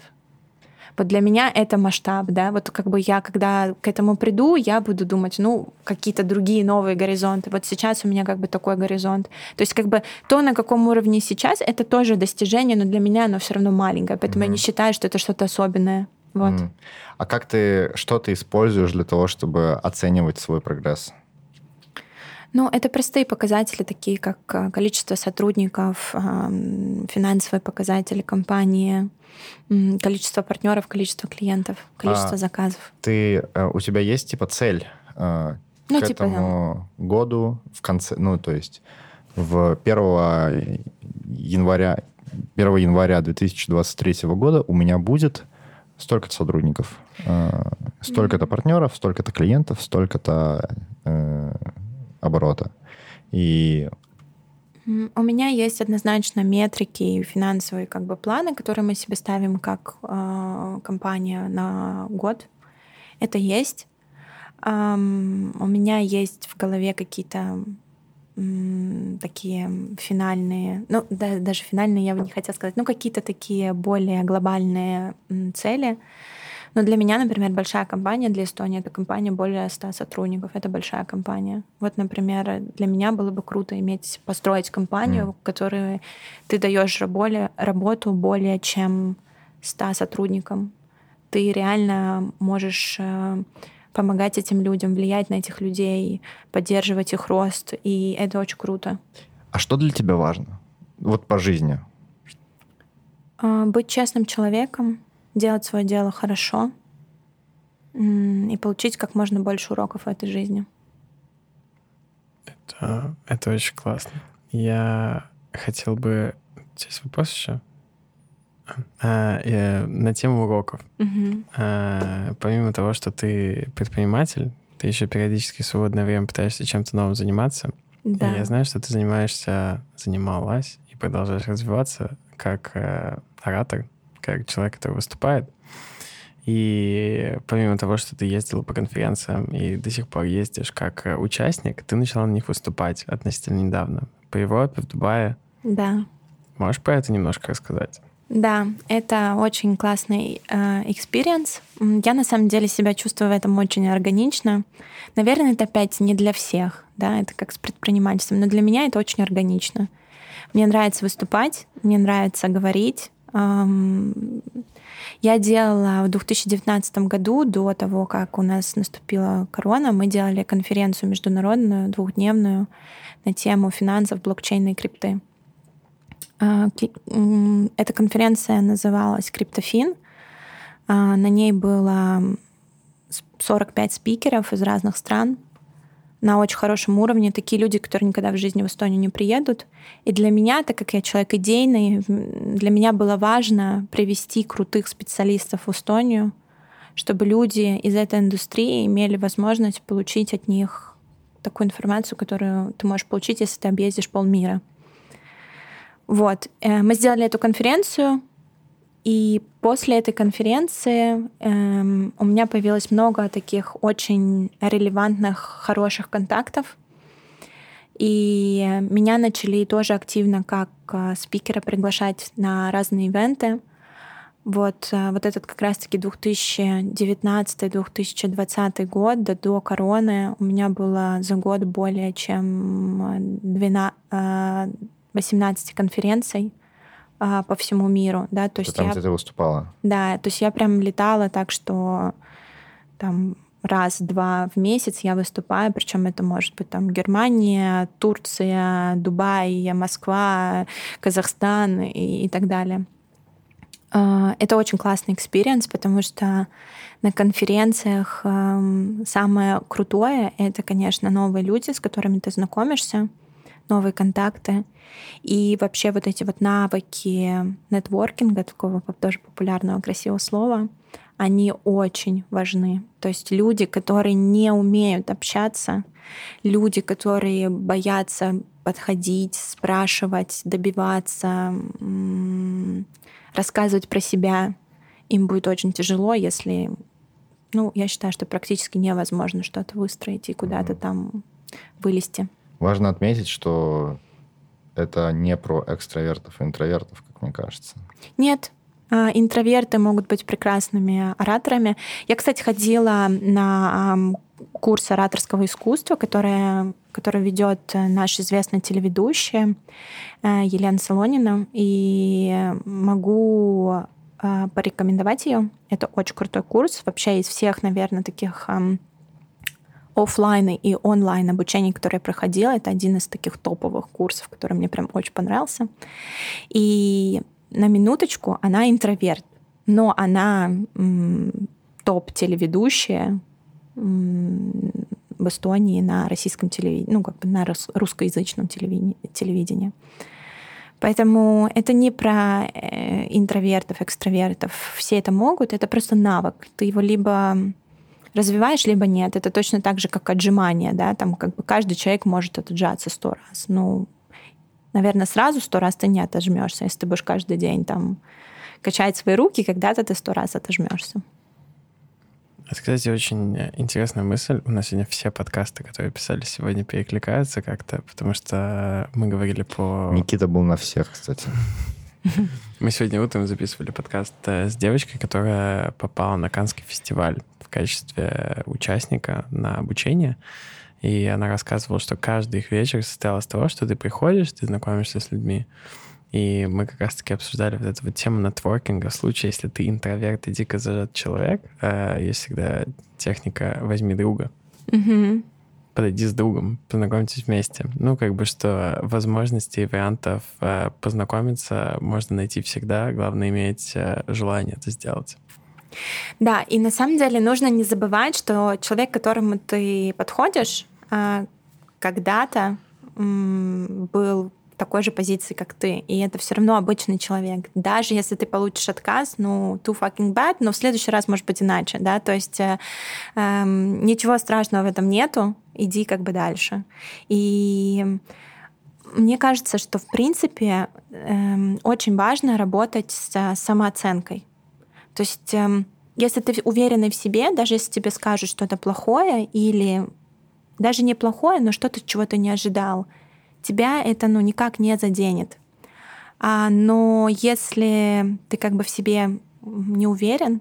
вот для меня это масштаб, да, вот как бы я, когда к этому приду, я буду думать, ну, какие-то другие новые горизонты. Вот сейчас у меня как бы такой горизонт. То есть как бы то, на каком уровне сейчас, это тоже достижение, но для меня оно все равно маленькое, поэтому mm-hmm. я не считаю, что это что-то особенное. Вот. Mm. А как ты, что ты используешь для того, чтобы оценивать свой прогресс? Ну, это простые показатели, такие как э, количество сотрудников, финансовые показатели компании, количество партнеров, количество клиентов, количество а заказов. Ты, э, у тебя есть типа цель э, ну, к типа, этому да. году в конце, ну, то есть в 1 января, 1 января 2023 года у меня будет столько-то сотрудников, столько-то партнеров, столько-то клиентов, столько-то оборота. И у меня есть однозначно метрики и финансовые как бы планы, которые мы себе ставим как э, компания на год. Это есть. Um, у меня есть в голове какие-то такие финальные, ну да, даже финальные я бы не хотела сказать, ну какие-то такие более глобальные цели. Но для меня, например, большая компания для Эстонии — это компания более 100 сотрудников. Это большая компания. Вот, например, для меня было бы круто иметь, построить компанию, mm. которой ты даешь более, работу более чем 100 сотрудникам. Ты реально можешь э, помогать этим людям, влиять на этих людей, поддерживать их рост, и это очень круто. А что для тебя важно? Вот по жизни. А, быть честным человеком, делать свое дело хорошо и получить как можно больше уроков в этой жизни. Это, это очень классно. Я хотел бы... Здесь вопрос еще? А, я, на тему уроков. Угу. А, помимо того, что ты предприниматель, ты еще периодически в свободное время пытаешься чем-то новым заниматься. Да. И я знаю, что ты занимаешься, занималась и продолжаешь развиваться как э, оратор как человек, который выступает. И помимо того, что ты ездила по конференциям и до сих пор ездишь как э, участник, ты начала на них выступать относительно недавно. По Европе, в Дубае. Да. Можешь про это немножко рассказать? Да, это очень классный experience. Э, Я на самом деле себя чувствую в этом очень органично. Наверное, это опять не для всех, да, это как с предпринимательством, но для меня это очень органично. Мне нравится выступать, мне нравится говорить, я делала в 2019 году, до того, как у нас наступила корона, мы делали конференцию международную, двухдневную, на тему финансов, блокчейна и крипты. А, эта конференция называлась «Криптофин». А, на ней было 45 спикеров из разных стран на очень хорошем уровне, такие люди, которые никогда в жизни в Эстонию не приедут. И для меня, так как я человек идейный, для меня было важно привести крутых специалистов в Эстонию, чтобы люди из этой индустрии имели возможность получить от них такую информацию, которую ты можешь получить, если ты объездишь полмира. Вот. Э, мы сделали эту конференцию, и после этой конференции эм, у меня появилось много таких очень релевантных, хороших контактов. И меня начали тоже активно как э, спикера приглашать на разные ивенты. Вот, э, вот этот как раз-таки 2019-2020 год, да, до короны, у меня было за год более чем 12, 18 э, конференций а, по всему миру, да, то есть там, я... где ты выступала? Да, то есть я прям летала так, что там раз-два в месяц я выступаю, причем это может быть там Германия, Турция, Дубай, Москва, Казахстан и, и так далее. А, это очень классный experience, потому что на конференциях эм, самое крутое — это, конечно, новые люди, с которыми ты знакомишься, новые контакты. И вообще вот эти вот навыки нетворкинга, такого тоже популярного красивого слова, они очень важны. То есть люди, которые не умеют общаться, люди, которые боятся подходить, спрашивать, добиваться, рассказывать про себя, им будет очень тяжело, если, ну, я считаю, что практически невозможно что-то выстроить и куда-то там вылезти. Важно отметить, что это не про экстравертов и интровертов, как мне кажется. Нет, а, интроверты могут быть прекрасными ораторами. Я, кстати, ходила на курс ораторского искусства, который, который ведет наш известный телеведущий э, Елена Солонина, и могу э, порекомендовать ее. Это очень крутой курс. Вообще из всех, наверное, таких офлайн и онлайн обучений, которые я проходила, это один из таких топовых курсов, который мне прям очень понравился. И на минуточку, она интроверт, но она топ-телеведущая в Эстонии на российском телевидении, ну, как бы на русскоязычном телевидении. Поэтому это не про э, интровертов, экстравертов. Все это могут, это просто навык. Ты его либо развиваешь, либо нет. Это точно так же, как отжимание, да, там как бы каждый человек может отжаться сто раз. Ну, наверное, сразу сто раз ты не отожмешься, если ты будешь каждый день там качать свои руки, когда-то ты сто раз отожмешься. Это, кстати, очень интересная мысль. У нас сегодня все подкасты, которые писали сегодня, перекликаются как-то, потому что мы говорили по... Никита был на всех, кстати. (laughs) Мы сегодня утром записывали подкаст э, с девочкой, которая попала на Канский фестиваль качестве участника на обучение. И она рассказывала, что каждый их вечер состоял из того, что ты приходишь, ты знакомишься с людьми. И мы как раз-таки обсуждали вот эту вот тему нетворкинга. В случае, если ты интроверт и дико зажат человек, э, есть всегда техника «возьми друга». Угу. Подойди с другом, познакомьтесь вместе. Ну, как бы что возможностей и вариантов э, познакомиться можно найти всегда. Главное иметь э, желание это сделать. Да, и на самом деле нужно не забывать, что человек, к которому ты подходишь, а, когда-то был в такой же позиции, как ты, и это все равно обычный человек. Даже если ты получишь отказ, ну, too fucking bad, но в следующий раз может быть иначе, да, то есть э, э, ничего страшного в этом нету, иди как бы дальше. И мне кажется, что в принципе э, очень важно работать с самооценкой. То есть э, если ты уверенный в себе, даже если тебе скажут что-то плохое или даже неплохое, но что-то, чего ты не ожидал, тебя это ну, никак не заденет. А, но если ты как бы в себе не уверен,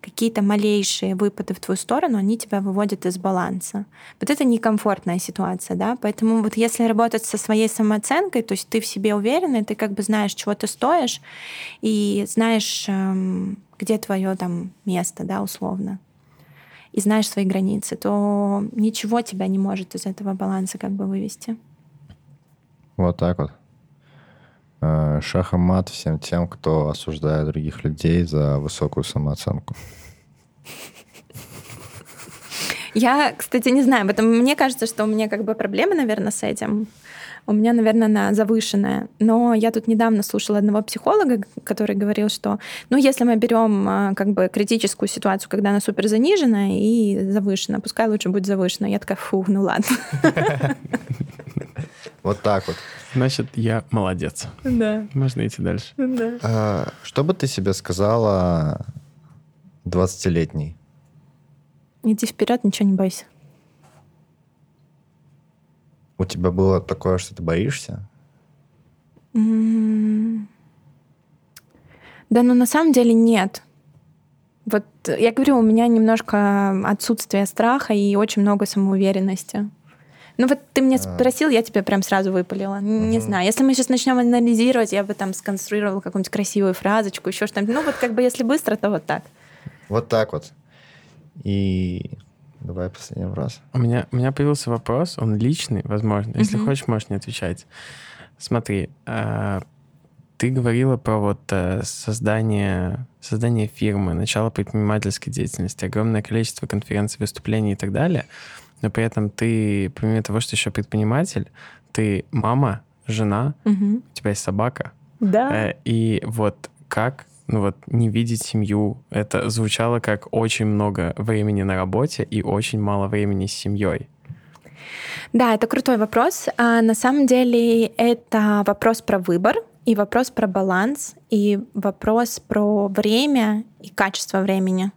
какие-то малейшие выпады в твою сторону, они тебя выводят из баланса. Вот это некомфортная ситуация, да, поэтому вот если работать со своей самооценкой, то есть ты в себе уверен, ты как бы знаешь, чего ты стоишь, и знаешь, эм, где твое там место, да, условно и знаешь свои границы, то ничего тебя не может из этого баланса как бы вывести. Вот так вот. Э, шах мат всем тем, кто осуждает других людей за высокую самооценку. Я, кстати, не знаю, об мне кажется, что у меня как бы проблемы, наверное, с этим у меня, наверное, она завышенная. Но я тут недавно слушала одного психолога, который говорил, что, ну, если мы берем а, как бы критическую ситуацию, когда она супер занижена и завышена, пускай лучше будет завышена. Я такая, фу, ну ладно. (laughs) Вот так вот. Значит, я молодец. Да. Можно идти дальше. Да. А, что бы ты себе сказала 20-летней? Иди вперед, ничего не бойся. У тебя было такое, что ты боишься? Да Да, ну на самом деле нет. Вот я говорю, у меня немножко отсутствие страха и очень много самоуверенности. Ну вот ты мне а. спросил, я тебе прям сразу выпалила. Не угу. знаю. Если мы сейчас начнем анализировать, я бы там сконструировала какую-нибудь красивую фразочку, еще что-нибудь. Ну вот как бы если быстро, то вот так. Вот так вот. И давай последний раз. У меня, у меня появился вопрос, он личный, возможно. Если угу. хочешь, можешь не отвечать. Смотри, э, ты говорила про вот э, создание, создание фирмы, начало предпринимательской деятельности, огромное количество конференций, выступлений и так далее но при этом ты, помимо того, что еще предприниматель, ты мама, жена, угу. у тебя есть собака. Да. Э, и вот как ну вот не видеть семью, это звучало как очень много времени на работе и очень мало времени с семьей. Да, это крутой вопрос. А на самом деле это вопрос про выбор, и вопрос про баланс, и вопрос про время и качество времени.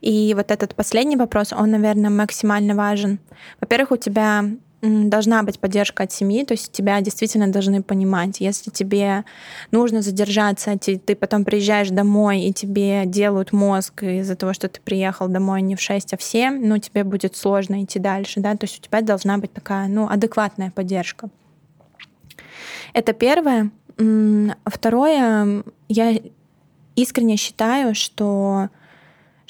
И вот этот последний вопрос, он, наверное, максимально важен. Во-первых, у тебя должна быть поддержка от семьи, то есть тебя действительно должны понимать. Если тебе нужно задержаться, ты, потом приезжаешь домой, и тебе делают мозг из-за того, что ты приехал домой не в 6, а в 7, ну, тебе будет сложно идти дальше, да, то есть у тебя должна быть такая, ну, адекватная поддержка. Это первое. Второе, я искренне считаю, что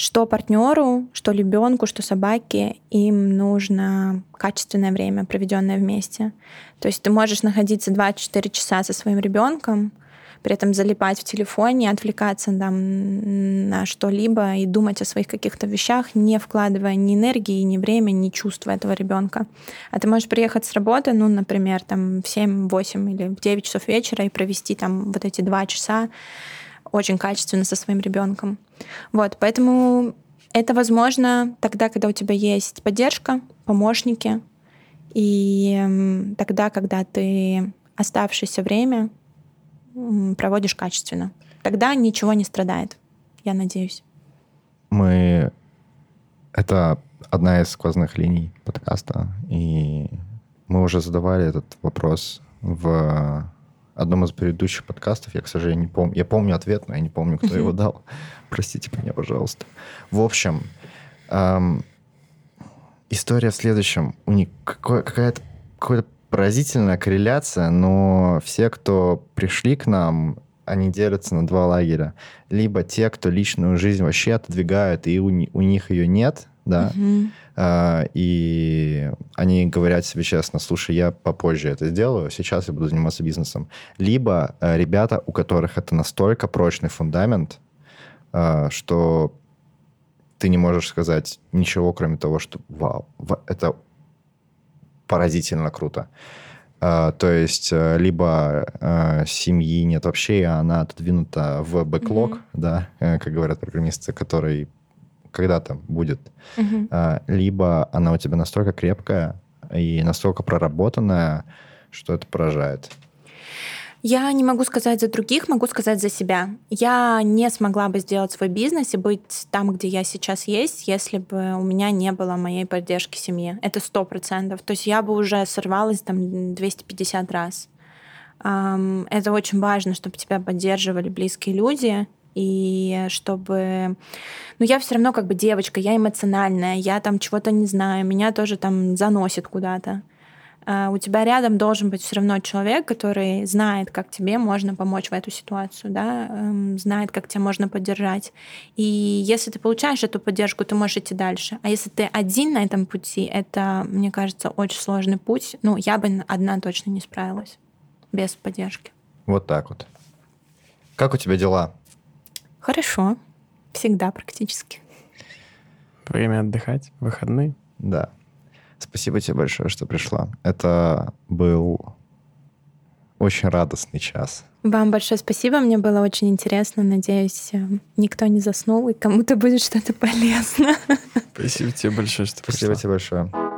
что партнеру, что ребенку, что собаке, им нужно качественное время, проведенное вместе. То есть ты можешь находиться 24 часа со своим ребенком, при этом залипать в телефоне, отвлекаться там, на что-либо и думать о своих каких-то вещах, не вкладывая ни энергии, ни время, ни чувства этого ребенка. А ты можешь приехать с работы, ну, например, там в 7, 8 или в 9 часов вечера и провести там вот эти два часа очень качественно со своим ребенком. Вот, поэтому это возможно тогда, когда у тебя есть поддержка, помощники, и тогда, когда ты оставшееся время проводишь качественно. Тогда ничего не страдает, я надеюсь. Мы... Это одна из сквозных линий подкаста, и мы уже задавали этот вопрос в одном из предыдущих подкастов. Я, к сожалению, не помню. Я помню ответ, но я не помню, кто его дал. Простите меня, пожалуйста. В общем, эм, история в следующем. У них какая-то какая-то поразительная корреляция, но все, кто пришли к нам, они делятся на два лагеря. Либо те, кто личную жизнь вообще отодвигают, и у, у них ее нет, да, угу. а, и они говорят себе честно, слушай, я попозже это сделаю, сейчас я буду заниматься бизнесом. Либо а, ребята, у которых это настолько прочный фундамент, что ты не можешь сказать ничего, кроме того, что вау, это поразительно круто. Uh, то есть uh, либо uh, семьи нет вообще, и она отодвинута в бэклог, mm-hmm. да, э, как говорят программисты, который когда-то будет, угу. либо она у тебя настолько крепкая и настолько проработанная, что это поражает. Я не могу сказать за других, могу сказать за себя. Я не смогла бы сделать свой бизнес и быть там, где я сейчас есть, если бы у меня не было моей поддержки семьи. Это сто процентов. То есть я бы уже сорвалась там 250 раз. Это очень важно, чтобы тебя поддерживали близкие люди, и чтобы... Ну, я все равно как бы девочка, я эмоциональная, я там чего-то не знаю, меня тоже там заносит куда-то. А у тебя рядом должен быть все равно человек, который знает, как тебе можно помочь в эту ситуацию, да, эм, знает, как тебя можно поддержать. И если ты получаешь эту поддержку, ты можешь идти дальше. А если ты один на этом пути, это, мне кажется, очень сложный путь. Ну, я бы одна точно не справилась без поддержки. Вот так вот. Как у тебя дела? Хорошо. Всегда практически. Время отдыхать, выходные. Да. Спасибо тебе большое, что пришла. Это был очень радостный час. Вам большое спасибо, мне было очень интересно. Надеюсь, э, никто не заснул и кому-то будет что-то полезно. Спасибо тебе большое, что Спасибо пришла. тебе большое.